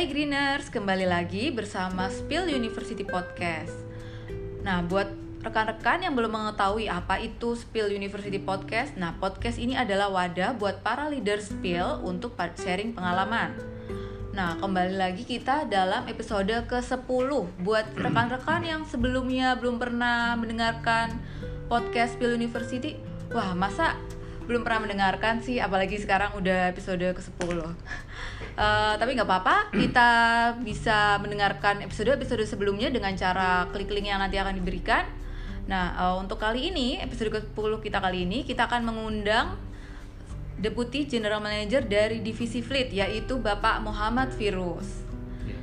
Hai Greeners, kembali lagi bersama Spill University Podcast. Nah, buat rekan-rekan yang belum mengetahui apa itu Spill University Podcast, nah podcast ini adalah wadah buat para leader Spill untuk sharing pengalaman. Nah, kembali lagi kita dalam episode ke-10 buat rekan-rekan yang sebelumnya belum pernah mendengarkan podcast Spill University. Wah, masa belum pernah mendengarkan sih, apalagi sekarang udah episode ke-10. Uh, tapi nggak apa-apa, kita bisa mendengarkan episode-episode sebelumnya dengan cara klik link yang nanti akan diberikan. Nah, uh, untuk kali ini, episode ke-10 kita kali ini, kita akan mengundang Deputi General Manager dari Divisi Fleet, yaitu Bapak Muhammad Virus. Ya.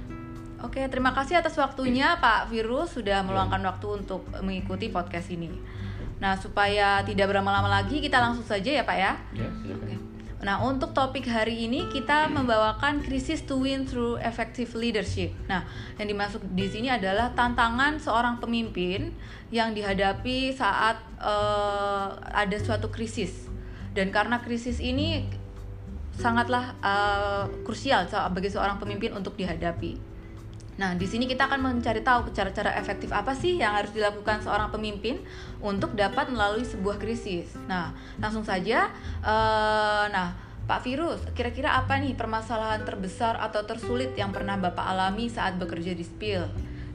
Oke, terima kasih atas waktunya Pak Virus sudah meluangkan ya. waktu untuk mengikuti podcast ini. Nah, supaya tidak berlama-lama lagi, kita langsung saja ya Pak ya. Ya, silakan. Nah, untuk topik hari ini kita membawakan krisis to win through effective leadership. Nah, yang dimasuk di sini adalah tantangan seorang pemimpin yang dihadapi saat uh, ada suatu krisis. Dan karena krisis ini sangatlah uh, krusial bagi seorang pemimpin untuk dihadapi. Nah, di sini kita akan mencari tahu cara-cara efektif apa sih yang harus dilakukan seorang pemimpin untuk dapat melalui sebuah krisis. Nah, langsung saja. Uh, nah, Pak Virus, kira-kira apa nih permasalahan terbesar atau tersulit yang pernah Bapak alami saat bekerja di Spill?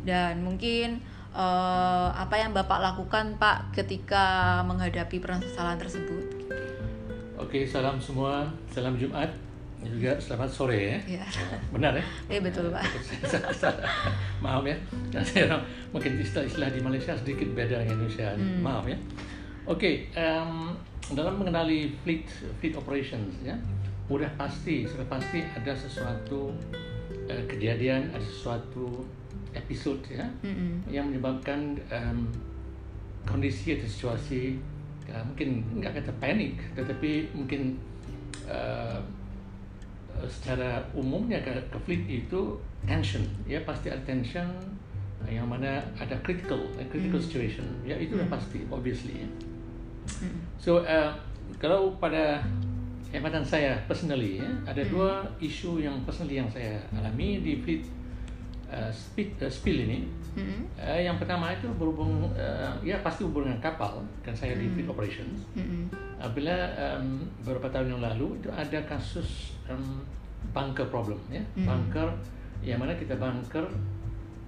Dan mungkin uh, apa yang Bapak lakukan, Pak, ketika menghadapi permasalahan tersebut? Oke, salam semua, salam Jumat juga selamat sore ya. ya. Benar ya? Iya betul Pak. Maaf ya, saya mungkin istilah-istilah di Malaysia sedikit beda dengan Indonesia. Hmm. Maaf ya. Oke, okay, um, dalam mengenali fleet fleet operations ya, udah pasti sudah pasti ada sesuatu uh, kejadian, ada sesuatu episode ya mm-hmm. yang menyebabkan um, kondisi atau situasi uh, mungkin nggak kata panik, tetapi mungkin uh, Eh, secara umumnya fleet itu tension ya pasti ada tension eh, yang mana ada critical a critical mm. situation ya itu mm. pasti obviously ya. Mm. so uh, kalau pada hematan saya personally ya ada mm. dua isu yang personally yang saya alami di fleet uh, speed, uh, spill ini mm-hmm. uh, yang pertama itu berhubung uh, ya pasti hubungan kapal kan saya mm-hmm. di fleet operations mm-hmm. Apabila um, beberapa tahun yang lalu itu ada kasus um, bunker problem ya mm-hmm. bunker yang mana kita bunker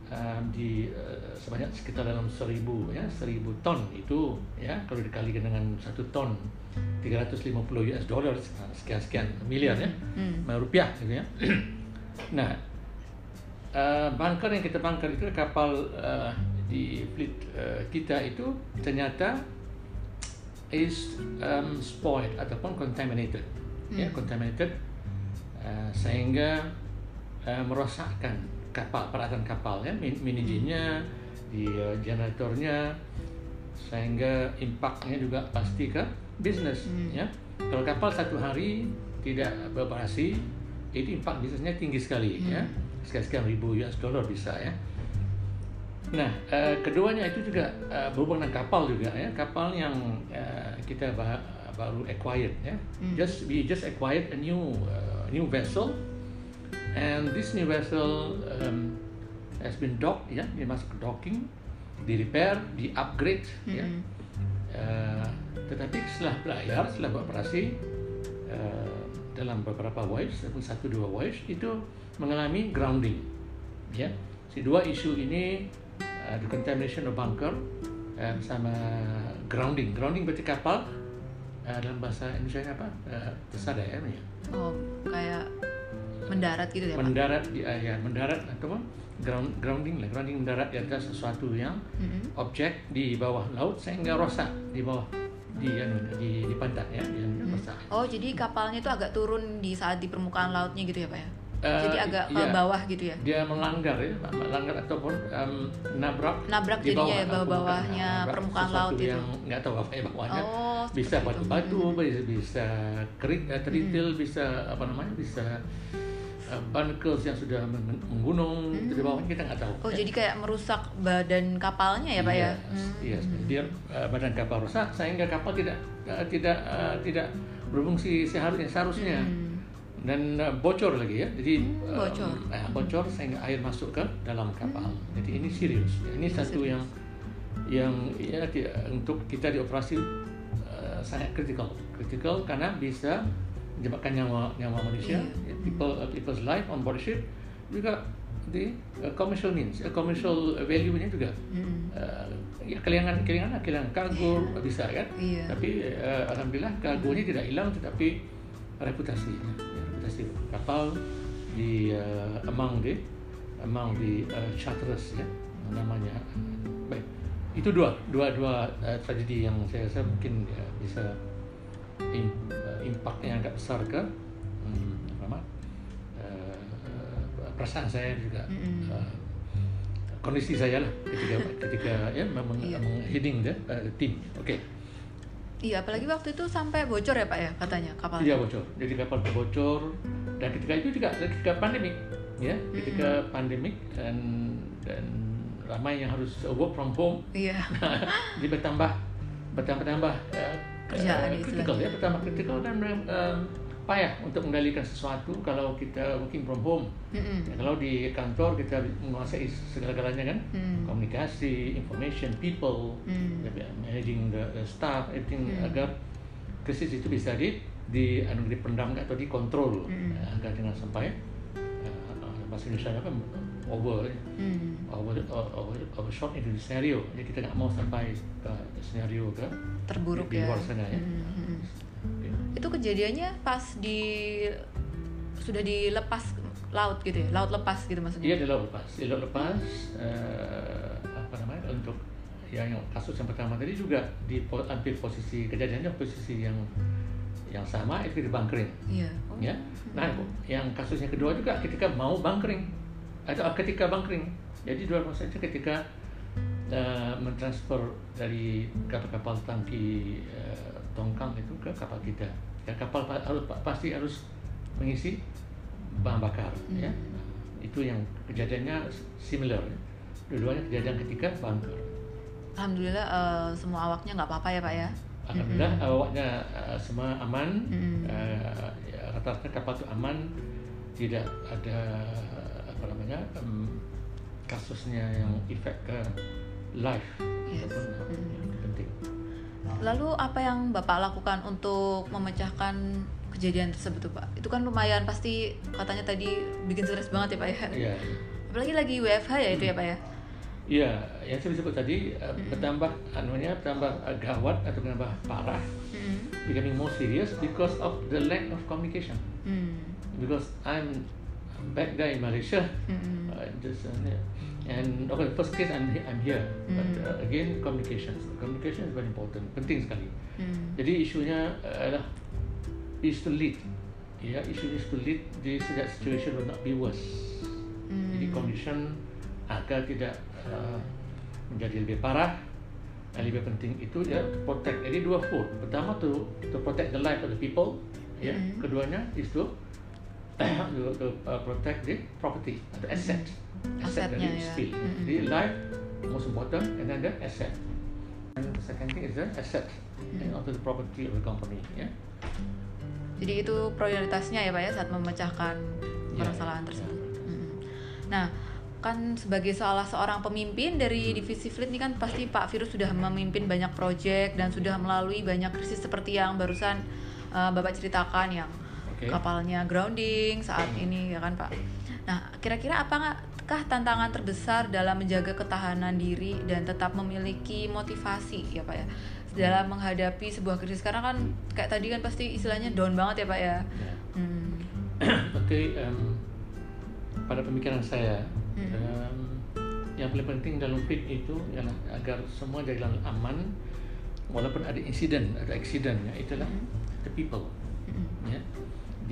um, di uh, sebanyak sekitar dalam seribu ya seribu ton itu ya kalau dikalikan dengan satu ton 350 US dollar sekian sekian miliar ya mm-hmm. rupiah gitu ya nah uh, bunker yang kita bunker itu kapal uh, di fleet uh, kita itu ternyata is um, spoiled ataupun contaminated hmm. ya contaminated uh, sehingga uh, merosakkan kapal peralatan kapal ya minijinya di uh, generatornya sehingga impactnya juga pasti ke bisnis hmm. ya kalau kapal satu hari tidak beroperasi itu impact bisnisnya tinggi sekali hmm. ya sekian-sekian ribu US dollar bisa ya. Nah, uh, keduanya itu juga uh, berhubungan dengan kapal juga ya, kapal yang uh, kita bah baru acquired ya. Hmm. Just we just acquired a new uh, new vessel, and this new vessel um, has been docked ya, dia masuk ke docking, di repair, di upgrade ya. hmm. ya. Uh, tetapi setelah belayar, setelah beroperasi uh, dalam beberapa voyage, satu dua voyage itu mengalami grounding. Ya, si dua isu ini uh, the contamination of bunker uh, sama grounding. Grounding berarti kapal uh, dalam bahasa Indonesia apa? Uh, tersada ya, ya. Oh, kayak mendarat gitu ya mendarat Pak? uh, ya mendarat atau ground grounding lah grounding mendarat di atas sesuatu yang mm-hmm. objek di bawah laut sehingga rosak di bawah di anu di di pantai ya di mm-hmm. rosak. Oh jadi kapalnya itu agak turun di saat di permukaan lautnya gitu ya pak ya? Jadi eh, agak iya, bawah gitu ya? Dia melanggar ya, melanggar ataupun um, nabrak. Nabrak di jadinya ya bawah-bawahnya permukaan laut itu. yang nggak tahu apa ya bawahnya. Oh, bisa batu-batu, bisa bisa kerik, uh, teritil, hmm. bisa apa namanya, bisa uh, barnacles yang sudah menggunung hmm. di bawahnya kita nggak tahu. Oh ya. jadi kayak merusak badan kapalnya ya pak ya? Iya, yes, hmm. dia uh, badan kapal rusak sehingga kapal tidak uh, tidak uh, tidak berfungsi seharusnya seharusnya. Hmm dan uh, bocor lagi ya. Jadi Hmm, bocor. um, uh, bocor sehingga air masuk ke dalam kapal. Jadi ini serius. Ini satu yang yang ya untuk kita di operasi uh, sangat kritikal kritikal karena bisa menyebabkan nyawa nyawa manusia Iya. ya, people uh, people's life on board ship juga di uh, commercial means uh, commercial value-nya juga. Mm. uh, ya kehilangan kehilangan kehilangan kargo bisa kan Iya. tapi uh, alhamdulillah kargonya tidak hilang tetapi reputasi reputasi kapal di uh, among the among the uh, charterers ya namanya. Baik. Itu dua dua dua uh, tragedi yang saya rasa mungkin ya, bisa im, uh, impactnya agak besar ke hmm, apa uh, uh, perasaan saya juga. Uh, kondisi saya lah ketika ketika ya memang Iya. heading the uh, team oke Iya, apalagi waktu itu sampai bocor ya Pak ya katanya kapal. Iya bocor. Jadi kapal bocor dan ketika itu juga ketika pandemik, ya, ketika pandemik dan dan ramai yang harus work from home, Iya. jadi bertambah bertambah tambah uh, Kerjaan uh, istilahnya. critical ya, bertambah kritikal dan um, payah untuk mengendalikan sesuatu kalau kita working from home. Mm-mm. Ya, kalau di kantor kita menguasai segala-galanya kan, Hmm. komunikasi, information, people, ya, managing the, the staff, everything Hmm. agar krisis itu bisa di di anu dipendam atau dikontrol eh, agar jangan sampai uh, bahasa Indonesia apa over Hmm. over over overshot into the scenario jadi kita nggak mau sampai ke scenario ke Terburuk di ya. luar sana ya. Mm, mm, mm. Ya. Itu kejadiannya pas di sudah dilepas laut gitu ya, laut lepas gitu maksudnya. Iya di laut lepas, di laut lepas eh, apa namanya untuk yang, yang kasus yang pertama tadi juga di hampir posisi kejadiannya posisi yang yang sama itu di bunkering Iya. Oh. ya. Nah yang kasus yang kedua juga ketika mau bunkering atau ketika bunkering jadi dua itu ketika eh, mentransfer dari kapal-kapal tangki eh, tongkang itu ke kapal kita ya kapal harus pasti harus mengisi bahan bakar ya itu yang kejadiannya similar ya. dua-duanya kejadian ketika bunker Alhamdulillah eh, semua awaknya nggak apa-apa ya Pak ya. alhamdulillah awaknya eh, semua aman Mm-mm. Eh, ya, rata-rata kapal itu aman tidak ada apa namanya em, kasusnya yang efek ke life Yes. ataupun, Mm. yang penting Lalu apa yang Bapak lakukan untuk memecahkan kejadian tersebut tuh Pak? Itu kan lumayan pasti katanya tadi bikin stres banget ya Pak ya. Iya, Apalagi lagi WFH ya itu ya Pak ya. iya, yang saya sebut tadi eh, bertambah anunya bertambah eh, gawat atau bertambah parah, Mm. becoming more serious because of the lack of communication. Mm. Because I'm back there in Malaysia, Mm. uh, just uh. And okay, first case I'm I'm here, but Mm. uh, again communication, communication is very important, penting sekali. Mm. Jadi isunya adalah is to lead, ya isu is to lead this that situation will not be worse. Mm. Jadi condition agar tidak uh, menjadi lebih parah. Yang lebih penting itu ya to protect. Jadi dua fold. Pertama to to protect the life of the people. Ya. Mm. Keduanya is to to, to uh, protect the property atau asset. Asset Asetnya, dari ya. spill. Mm-mm. Jadi life most important and then the asset. And the second thing is the asset and also the property of the company. Ya. Jadi itu prioritasnya ya Pak ya saat memecahkan Ya, permasalahan tersebut. Mm. Nah, kan sebagai salah seorang pemimpin dari divisi fleet ini kan pasti Pak Virus sudah memimpin banyak proyek dan sudah melalui banyak krisis seperti yang barusan uh, Bapak ceritakan yang Oke. kapalnya grounding saat ini ya kan Pak. Nah, kira-kira apakah tantangan terbesar dalam menjaga ketahanan diri dan tetap memiliki motivasi ya Pak ya dalam menghadapi sebuah krisis karena kan kayak tadi kan pasti istilahnya down banget ya Pak ya. Hmm. Oke, em, pada pemikiran saya, Hmm. em, yang paling penting dalam fit itu ialah agar semua jalan aman, walaupun ada insiden, ada accident, ya itulah Hmm. the people, Mm-mm. ya.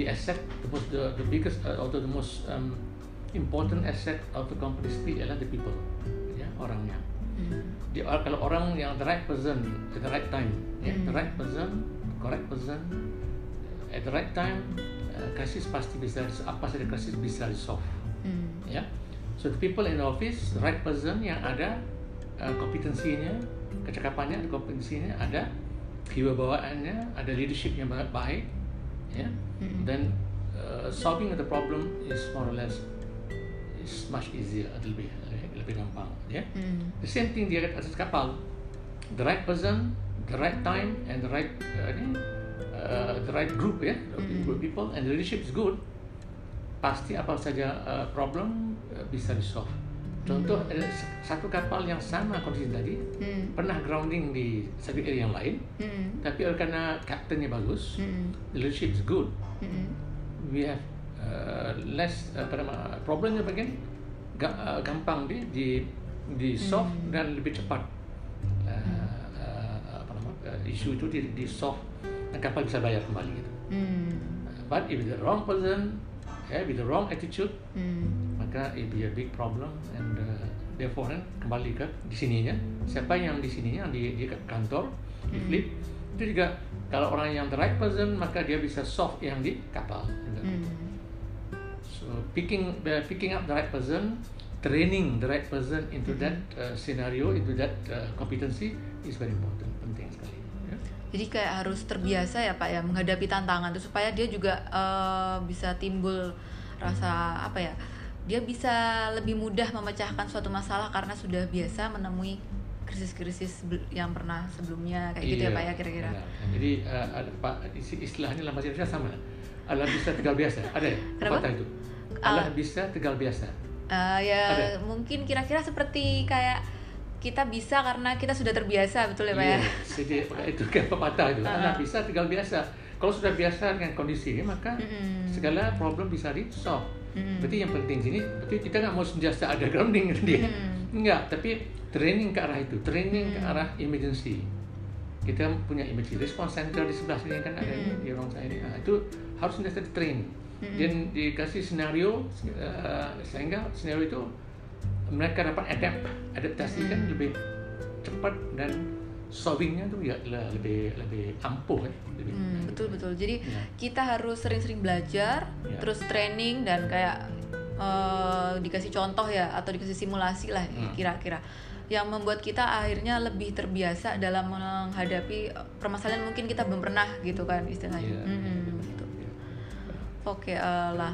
The asset, the most, the, the biggest, uh, atau the most um, important asset of the company's fleet ialah the people, ya orangnya. Mm. Dia, kalau orang yang the right person at the right time, ya, the Hmm. right person, correct person at the right time, uh, krisis pasti bisa apa saja krisis bisa resolve, Mm. ya. So the people in the office, the right person yang ada uh, kompetensinya, kecakapannya, ada kompetensinya, ada kewibawaannya, ada leadership yang baik, ya. Mm. Dan uh, solving the problem is more or less is much easier lebih lebih gampang ya Mm. the same thing dia atas kapal the right person the right time and the right uh, ini, uh, the right group ya Mm. group people and the leadership is good pasti apa saja uh, problem uh, bisa di solve contoh ada s- satu kapal yang sama kondisi tadi Mm. pernah grounding di satu area yang lain Mm. tapi oleh karena kaptennya bagus Mm. the leadership is good Mm. we have uh, less apa nama problemnya bagian uh, gampang di di di solve Hmm. dan lebih cepat uh, uh, apa nama uh, isu itu di, di solve dan kapal bisa bayar kembali gitu. Mm. But if the wrong person, yeah, with the wrong attitude, Mm. maka it be a big problem and uh, therefore kembali ke di sininya siapa yang di sininya di di kantor di Hmm. fleet itu juga kalau orang yang the right person maka dia bisa solve yang di kapal. So picking uh, picking up the right person, training the right person into that uh, scenario, into that uh, competency is very important, penting sekali. ya. Jadi kayak harus terbiasa ya Pak ya menghadapi tantangan tuh supaya dia juga eh, bisa timbul rasa apa ya? Dia bisa lebih mudah memecahkan suatu masalah karena sudah biasa menemui krisis-krisis yang pernah sebelumnya kayak gitu ya Iya, Pak ya kira-kira. Jadi uh, ada Pak istilahnya dalam bahasa Indonesia sama. Allah bisa tegal biasa. Ada ya? Kenapa? Itu. Ah. Allah bisa tegal biasa. Eh, ya Ada. mungkin kira-kira seperti kayak kita bisa karena kita sudah terbiasa betul ya Pak ya? Iya, jadi itu kan pepatah itu. Ah. Allah bisa tegal biasa. Kalau sudah biasa dengan kondisi ini, maka Mm-mm. segala problem bisa di solve. Mm-mm. Berarti yang penting sini, berarti kita nggak mau senjata ada grounding dia. Mm. Enggak, tapi training ke arah itu, training ke Hmm. arah emergency. Kita punya emergency response center di sebelah sini kan ada Hmm. di orang saya ini. Nah, itu harus senjata di train. Hmm. Dan dikasih scenario uh, sehingga scenario itu mereka dapat adapt, adaptasi kan Hmm. lebih cepat dan solvingnya tuh ya lebih lebih ampuh ya. Lebih, Hmm, betul betul. Jadi Ya. kita harus sering-sering belajar, Ya. terus training dan kayak eh, dikasih contoh ya atau dikasih simulasi lah Hmm. kira-kira yang membuat kita akhirnya lebih terbiasa dalam menghadapi permasalahan mungkin kita belum pernah gitu kan istilahnya. Hmm, iya, gitu. iya. Oke eh, lah.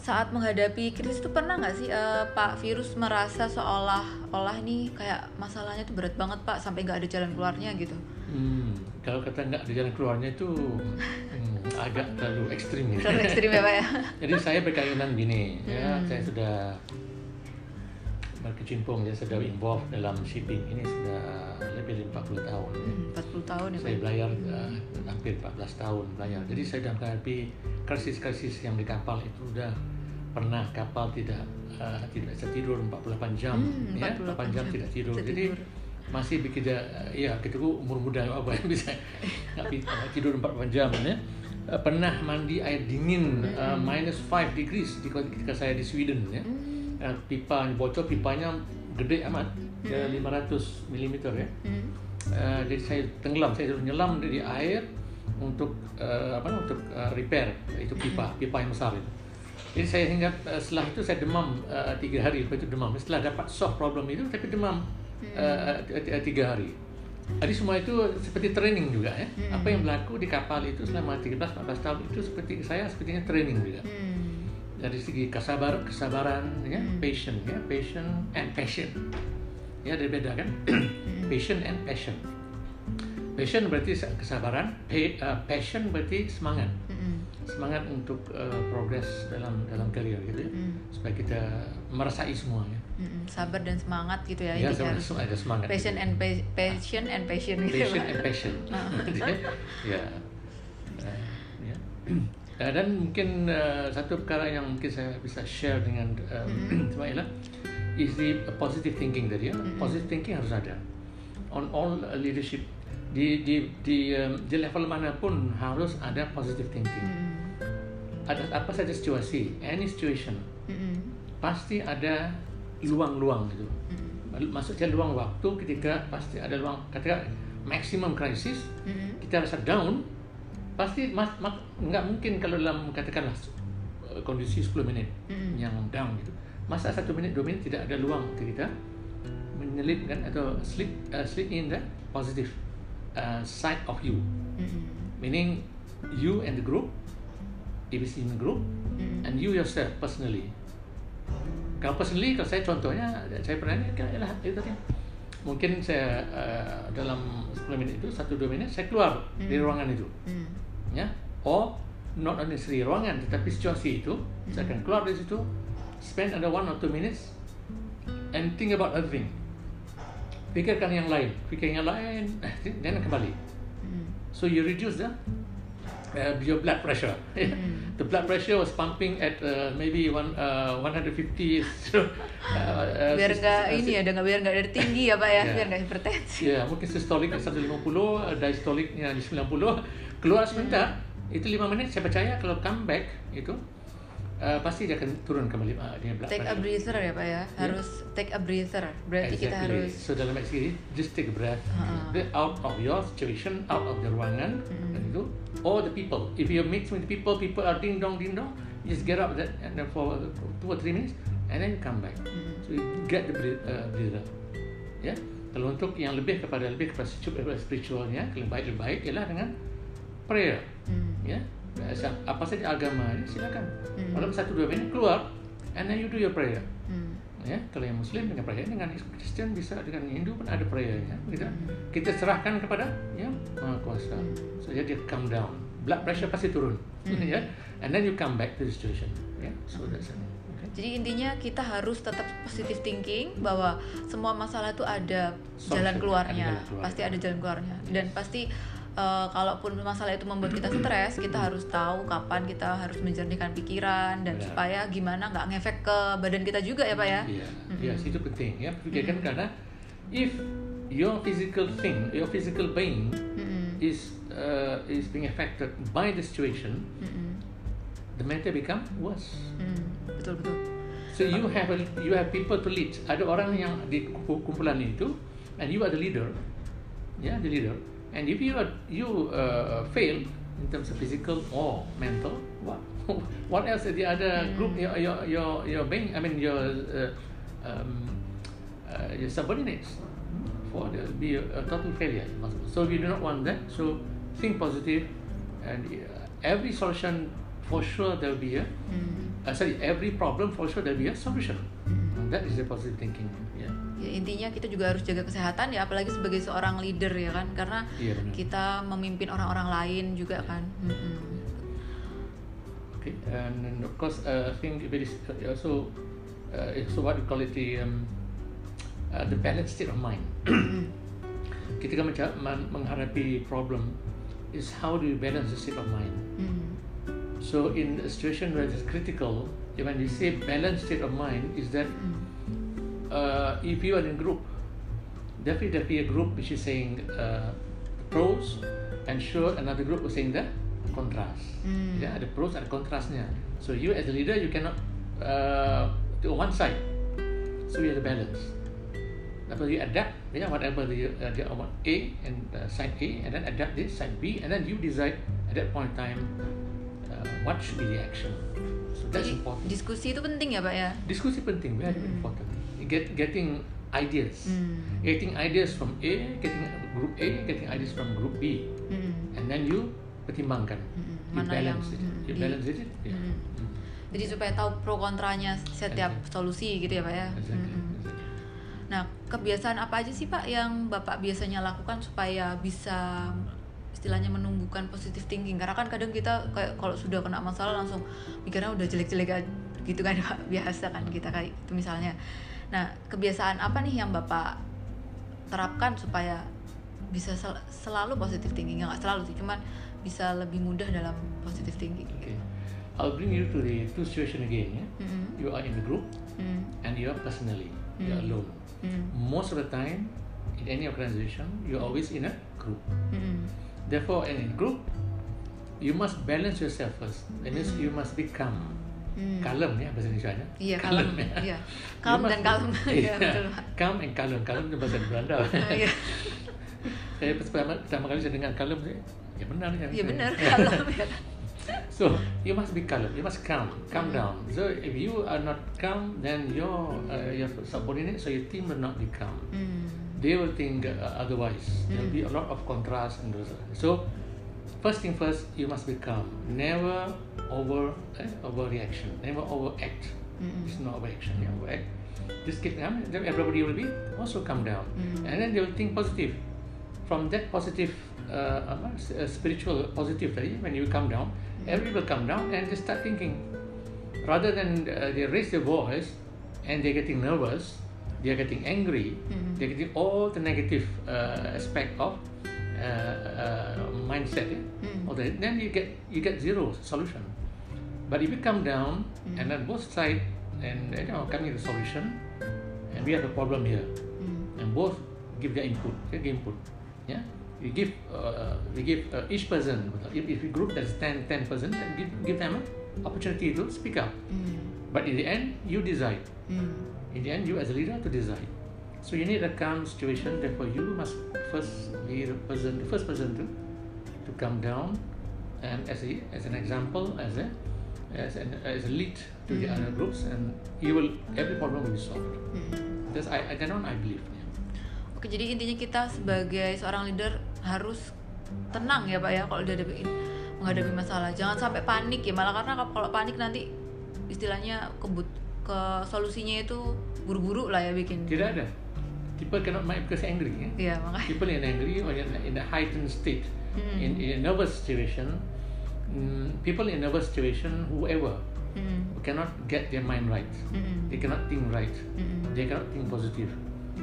Saat menghadapi krisis itu pernah nggak sih eh, Pak Virus merasa seolah-olah nih kayak masalahnya tuh berat banget Pak sampai nggak ada jalan keluarnya gitu? Hmm, kalau kata nggak ada jalan keluarnya itu hmm, agak terlalu ekstrim ya. Terlalu ekstrim ya Pak ya? Jadi saya berkaitan gini, ya Hmm. saya sudah berkecimpung, ya sudah involved dalam shipping ini sudah lebih dari 40 tahun. ya. Hmm, 40 tahun ya. Saya belajar uh, hampir 14 tahun belajar. Jadi saya dalam menghadapi krisis-krisis yang di kapal itu udah pernah kapal tidak uh, tidak bisa tidur 48 jam, Hmm, ya 48 8 jam jam tidak tidur. tidak Jadi tidur. masih kita ya kita umur muda apa yang bisa nggak tidur 48 jam ya. Uh, pernah mandi air dingin uh, minus 5 degrees di- ketika saya di Sweden ya. Hmm, Uh, pipa bocor pipanya gede amat ya 500 mm ya. hmm, Uh, jadi saya tenggelam, saya suruh nyelam di air untuk uh, apa untuk uh, repair itu pipa, pipa yang besar itu. Jadi saya hingga uh, setelah itu saya demam uh, tiga hari, lepas itu demam. Setelah dapat solve problem itu, tapi demam uh, tiga hari. Jadi semua itu seperti training juga ya. Hmm. Apa yang berlaku di kapal itu selama 13-14 tahun itu seperti saya sepertinya training juga. hmm, Dari segi kesabar, kesabaran, ya, Hmm. patient, ya, patient and passion. Ya, ada beda kan? patient and passion. Passion berarti kesabaran, uh, passion berarti semangat, hmm, semangat untuk uh, progress dalam dalam karir gitu ya, hmm, supaya kita merasai semuanya. hmm. sabar dan semangat gitu ya, Ya, sama- harus ada semangat. passion and pa- passion and passion gitu passion Pak. and passion. ya. Uh, ya. Uh, dan mungkin uh, satu perkara yang mungkin saya bisa share dengan um, ialah is the positive thinking tadi ya. Positive thinking harus ada. On all leadership di di di um, di level mana pun harus ada positive thinking. Hmm, Ada apa saja situasi, any situation hmm, pasti ada luang-luang gitu. hmm, Maksudnya luang waktu ketika pasti ada luang ketika maximum crisis hmm, kita rasa down pasti mas, mak, nggak mungkin kalau dalam katakanlah uh, kondisi 10 menit Mm. yang down gitu masa satu menit dua menit tidak ada luang untuk kita menyelipkan atau slip uh, slip in the positive uh, side of you hmm, meaning you and the group, if it's in a group, Mm. and you yourself personally. Kalau personally, kalau saya contohnya, saya pernah ni kan ialah itu tadi. Mungkin saya uh, dalam 10 minit itu, 1-2 minit, saya keluar dari Hmm. ruangan itu. Mm. Ya, or not only seri ruangan, tetapi situasi itu, saya akan keluar dari situ, spend under 1 or 2 minutes, and think about other thing. Fikirkan yang lain, fikir yang lain, eh, then kembali. Mm. So you reduce the uh, your blood pressure. Mm. the blood pressure was pumping at uh, maybe one uh, 150. So, uh, uh, biar nggak uh, ini ya, dan nggak biar nggak dari tinggi ya pak ya, Yeah. biar nggak hipertensi. Ya, mungkin sistoliknya 150, uh, diastoliknya di 90. Keluar sebentar, itu 5 menit saya percaya kalau come back itu uh, pasti dia akan turun kembali uh, dia blood Take a breather ya pak ya, harus take a breather. Berarti kita Exactly. harus So dalam sini just take a breath, Ha. Breathe out of your situation, out of the ruangan, Mm. dan itu, or the people. If you mix with people, people are ding dong ding dong, you just get up that and then for two or three minutes, and then come back. Mm. So you get the uh, breather. Ya, kalau untuk yang lebih kepada lebih kepada spiritual, spiritualnya, lebih baik lebih baik ialah dengan prayer. Mm. Ya, apa saja agama ini silakan. Mm. Dalam satu dua menit keluar, and then you do your prayer Mm. ya kalau yang muslim dengan prayer dengan Kristen bisa dengan Hindu pun ada prayernya begitu Hmm. kita serahkan kepada yang maha kuasa Hmm. so jadi calm down blood pressure pasti turun Hmm. ya and then you come back to the situation ya so that's it Jadi intinya kita harus tetap positive thinking bahwa semua masalah itu ada jalan keluarnya, pasti ada jalan keluarnya. Dan pasti eh, kalaupun masalah itu membuat kita stres, kita harus tahu kapan kita harus menjernihkan pikiran dan Benar. supaya gimana nggak ngefek ke badan kita juga ya pak ya. Iya, yes, itu penting ya. Pikirkan karena if your physical thing, your physical being Mm-mm. is uh, is being affected by the situation, Mm-mm. the matter become worse. Mm. Betul betul. So you have a, you have people to lead. Ada orang yang di kumpu- kumpulan itu, and you are the leader, yeah, the leader. And if you are you uh, fail in terms of physical or mental, what what else? The other group, your your your your being, I mean your uh, um, uh, your subordinates, for there will be a, a total failure. So we do not want that. So think positive, and uh, every solution for sure there will be a Mm. uh, sorry, every problem for sure there will be a solution. And that is the positive thinking. Ya, intinya kita juga harus jaga kesehatan ya apalagi sebagai seorang leader ya kan karena Iya benar. kita memimpin orang-orang lain juga kan. Mm-mm. Okay. And, of course, uh, I think it is uh, also uh, so what we call it the um, uh, the balanced state of mind. Ketika menghadapi problem is how do you balance the state of mind. Mm. So in a situation where it's critical, when we say balanced state of mind, is that Mm. Uh, if you are in group, definitely a group which is saying uh, pros, and sure another group is saying the contrast. Mm. Yeah, the pros and contrastnya. So you as a leader, you cannot uh, to one side. So you have the balance. But you adapt, yeah, whatever the, uh, the A and uh, side A, and then adapt this side B, and then you decide at that point in time uh, what should be the action. So that's Jadi important. diskusi itu penting ya pak ya. Diskusi penting, very Mm. important. Get, getting ideas, Mm. getting ideas from A, getting group A, getting ideas from group B, Mm. and then you pertimbangkan, Mm-mm. you Mana yang, balance it, mm, you di- balance it, yeah. Mm. Mm. Jadi supaya tahu pro kontranya setiap Exactly. solusi gitu ya pak ya. Exactly, Mm-mm. exactly. Nah kebiasaan apa aja sih pak yang bapak biasanya lakukan supaya bisa istilahnya menumbuhkan positive thinking karena kan kadang kita kayak kalau sudah kena masalah langsung mikirnya udah jelek-jelek gitu kan Pak. biasa kan kita kayak itu misalnya nah kebiasaan apa nih yang bapak terapkan supaya bisa sel- selalu positive thinking nggak selalu sih cuman bisa lebih mudah dalam positive thinking Okay. I'll bring you to the two situation again. Yeah? Mm-mm. You are in a group Mm. and you are personally, you are Mm. alone. Mm. Most of the time, in any organization, you're always in a group. Mm. Therefore, in a group, you must balance yourself first. That means you must be calm. Mm. Kalem ya bahasa Indonesia nya. Iya, kalem, ya. iya. Must dan kalem. Iya, Iya. betul. Calm and kalem. Kalem itu bahasa Belanda. Oh, iya. saya pertama, pertama kali saya dengar kalem, ya benar nih. Iya benar kalem ya. So you must be calm. You must calm, calm Mm. down. So if you are not calm, then your uh, your subordinate, so your team will not be calm. Mm. They will think uh, otherwise. There will Mm. be a lot of contrast and those. So first thing first, you must be calm. Never over eh, overreaction. Never overact. Mm-mm. It's not overaction. You overact. Just keep calm. Then everybody will be also calm down, Mm. and then they will think positive. From that positive, uh, apa, uh, spiritual positive when you calm down, everybody will calm down and just start thinking. Rather than uh, they raise their voice and they're getting nervous, they're getting angry, Mhm. they're getting all the negative uh, aspect of uh, uh, mindset. Yeah? Mm. Then you get you get zero solution. But if you come down and then both side and you know coming to solution, and we have a problem here, Mm. and both give their input, their input. Yeah, we give uh, we give uh, each person. If, if we group that's 10, 10 person, then give give them an opportunity to speak up. Mm. But in the end, you decide. Mm. In the end, you as a leader to decide. So you need a calm situation. Therefore, you must first be the person, the first person to to come down, and as a as an example, as a as an as a lead to the Mm. other groups, and you will every problem will be solved. Mm. That's I, I that one I believe. Yeah. Oke, jadi intinya kita sebagai seorang leader harus tenang ya Pak ya kalau dihadapi menghadapi masalah. Jangan sampai panik ya, malah karena kalau panik nanti istilahnya kebut ke solusinya itu buru-buru lah ya bikin. Tidak ada. People cannot mind because angry. Yeah? Iya, makanya. People in angry or in, in a heightened state, Mm. in, in a nervous situation, mm, people in nervous situation, whoever, Mm. cannot get their mind right. Mm-mm. They cannot think right. Mm-mm. They cannot think positive.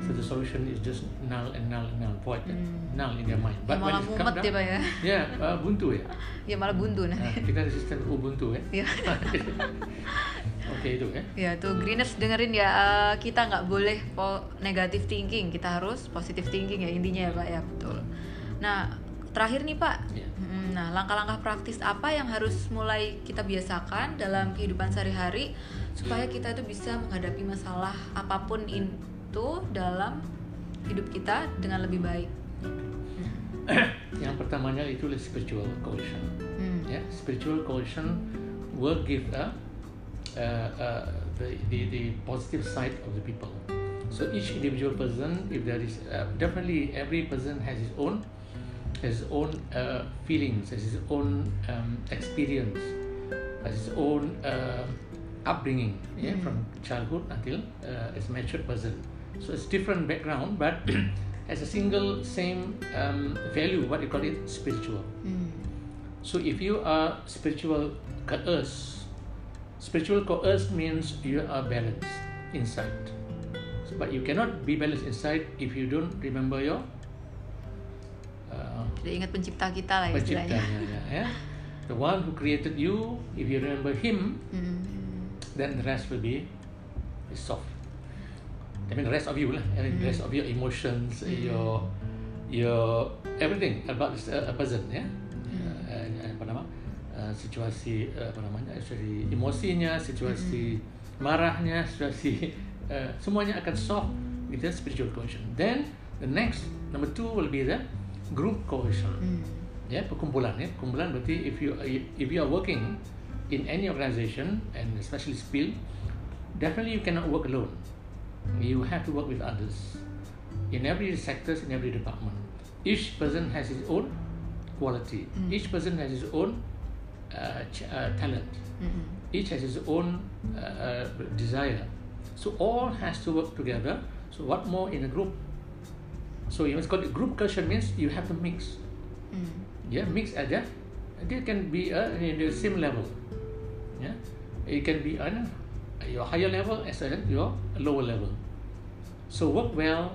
So the solution is just null and null and null, void, Mm. null in their mind. Ya, malah mumet ya ya. ya uh, buntu ya. Ya malah buntu Nah, nanti. kita ada sistem ubuntu ya. Ya. Oke itu ya. Ya tuh Greeners dengerin ya eh, kita nggak boleh po negative thinking, kita harus positive thinking ya intinya ya Pak ya betul. Nah terakhir nih Pak, Ya. Mm, nah langkah-langkah praktis apa yang harus mulai kita biasakan dalam kehidupan sehari-hari supaya kita itu bisa menghadapi masalah apa pun itu dalam hidup kita dengan lebih baik. Yang pertamanya itu spiritual cohesion. Hmm. Yeah, spiritual cohesion will give a, uh, uh, the, the the positive side of the people. So each individual person, if there is uh, definitely every person has his own has his own uh, feelings, has his own um, experience, has his own uh, upbringing, yeah, Mhm. from childhood until uh, as a mature person. So it's different background, but as a single same um, value, what you call it, spiritual. Hmm. So if you are spiritual coerced, spiritual coerced means you are balanced inside. So, but you cannot be balanced inside if you don't remember your uh, ingat pencipta kita lah ya istilahnya. ya. The one who created you, if you remember him, Hmm. then the rest will be is soft. I mean the rest of you lah, I mean, the rest of your emotions, your your everything about this, uh, a person ya. Situasi uh, apa namanya? Situasi emosinya, situasi marahnya, situasi uh, semuanya akan soft with the spiritual cohesion. Then the next number two will be the group cohesion Hmm. ya perkumpulan ya perkumpulan berarti if you if you are working in any organization and especially spill definitely you cannot work alone you have to work with others in every sectors in every department each person has his own quality Mm. each person has his own talent. Hmm. each has his own uh, uh, desire. So all has to work together. So what more in a group? So you must call it group culture means you have to mix. Hmm. yeah mix at that they can be uh, in the same level. Yeah? It can be on your higher level as well as your lower level. So work well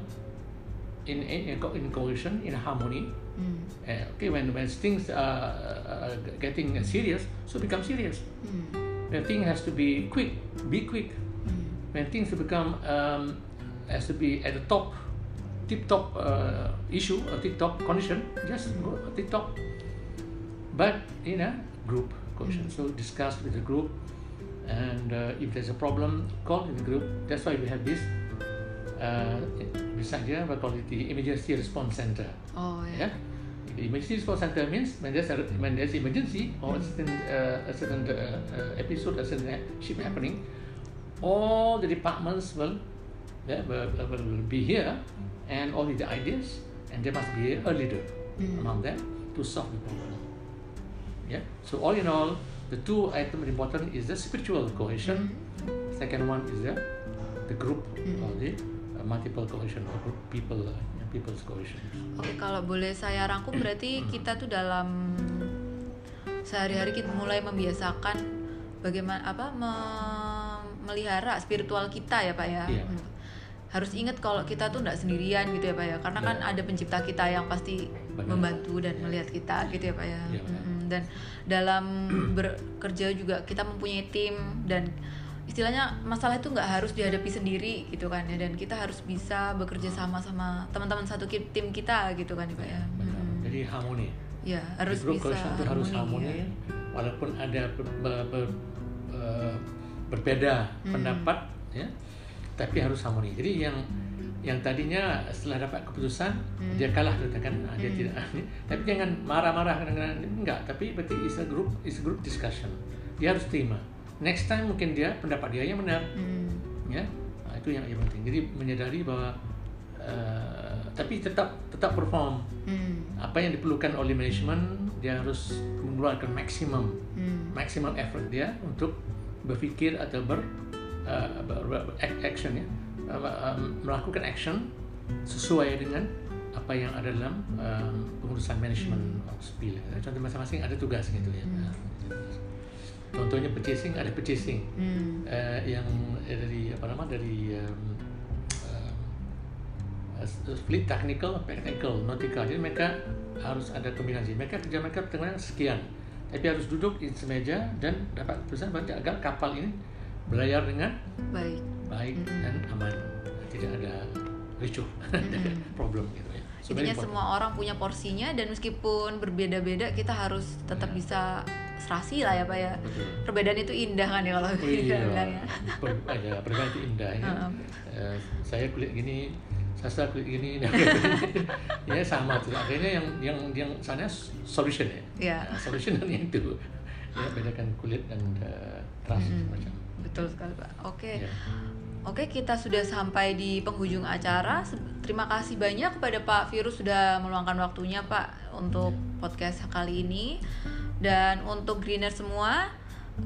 in in, in co- in cohesion in harmony. Uh, okay when when things are uh, getting serious so become serious. Hmm. when thing has to be quick be quick. Hmm. when things become um, has to be at the top tip top uh, issue or tip top condition just go tip top. But in a group cohesion so discuss with the group and uh, if there's a problem call in the group. That's why we have this uh, beside here we call it the emergency response center. Oh yeah. The emergency response center means when there's a when there's emergency or a certain uh, a certain uh, uh, episode a certain ship happening all the departments will, yeah, will, will, will be here and all the ideas and there must be a leader Mm. among them to solve the problem Yeah. So all in all, the two items important is the spiritual cohesion. Mm-hmm. Second one is the the group Mm. or the uh, multiple cohesion or group people uh, people's cohesion. Oke, kalau boleh saya rangkum berarti kita tuh dalam sehari-hari kita mulai membiasakan bagaimana apa me- melihara spiritual kita ya Pak ya. Iya. Hmm. Harus ingat kalau kita tuh nggak sendirian gitu ya Pak ya. Karena kan Iya. ada pencipta kita yang pasti Benar. membantu dan melihat kita gitu ya Pak ya. Iya. Mm-mm. Dan dalam bekerja juga kita mempunyai tim dan istilahnya masalah itu nggak harus dihadapi sendiri gitu kan ya dan kita harus bisa bekerja sama sama teman-teman satu tim kita gitu kan ya Pak ya. Benar. Mm-mm. Jadi harmoni. Ya, harus di group bisa itu harus harmoni, ya. walaupun ada ber, ber- ber- berbeda Hmm. pendapat, ya, tapi harus harmoni. Jadi yang yang tadinya setelah dapat keputusan Hmm. dia kalah kan, ah, dia tidak, tapi jangan marah-marah kadang-kadang enggak, tapi berarti is a group is a group discussion. Dia harus terima. Next time mungkin dia pendapat dia yang benar, Hmm. ya Nah, itu yang, yang penting. Jadi menyadari bahwa eh, tapi tetap tetap perform Hmm. apa yang diperlukan oleh manajemen dia harus mengeluarkan maksimum Hmm. maksimum effort dia untuk berfikir atau ber, uh, ber, ber- act- action ya uh, melakukan action sesuai dengan apa yang ada dalam um, pengurusan manajemen spill contoh masing-masing ada tugas gitu ya Hmm. Contohnya purchasing ada purchasing Hmm. Eh, yang dari apa nama dari um, uh, split technical, technical, nautical. Jadi mereka harus ada kombinasi. Mereka kerja mereka tengah sekian, tapi harus duduk di semeja dan dapat pesan berarti agar kapal ini berlayar dengan Baik. baik Mm-mm. dan aman, tidak ada ricuh, Mm-mm. problem gitu ya. So, Intinya semua orang punya porsinya dan meskipun berbeda-beda kita harus tetap bisa serasi lah ya Pak ya. Betul. Perbedaan itu indah kan ya kalau Oh iya, bilang ya. per- ada perbedaan itu indah ya. Heeh. Eh, saya kulit gini, Sasa kulit gini, ya sama tuh. Akhirnya yang yang yang sana solution ya. Iya. Nah, solution dan yang itu ya bedakan kulit dan uh, trust Mm-mm. macam. Betul sekali Pak. Oke. Ya. Oke, kita sudah sampai di penghujung acara. Terima kasih banyak kepada Pak Virus sudah meluangkan waktunya Pak untuk podcast kali ini. Dan untuk greener semua,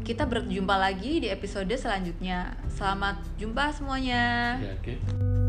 kita berjumpa lagi di episode selanjutnya. Selamat jumpa semuanya. Ya, oke.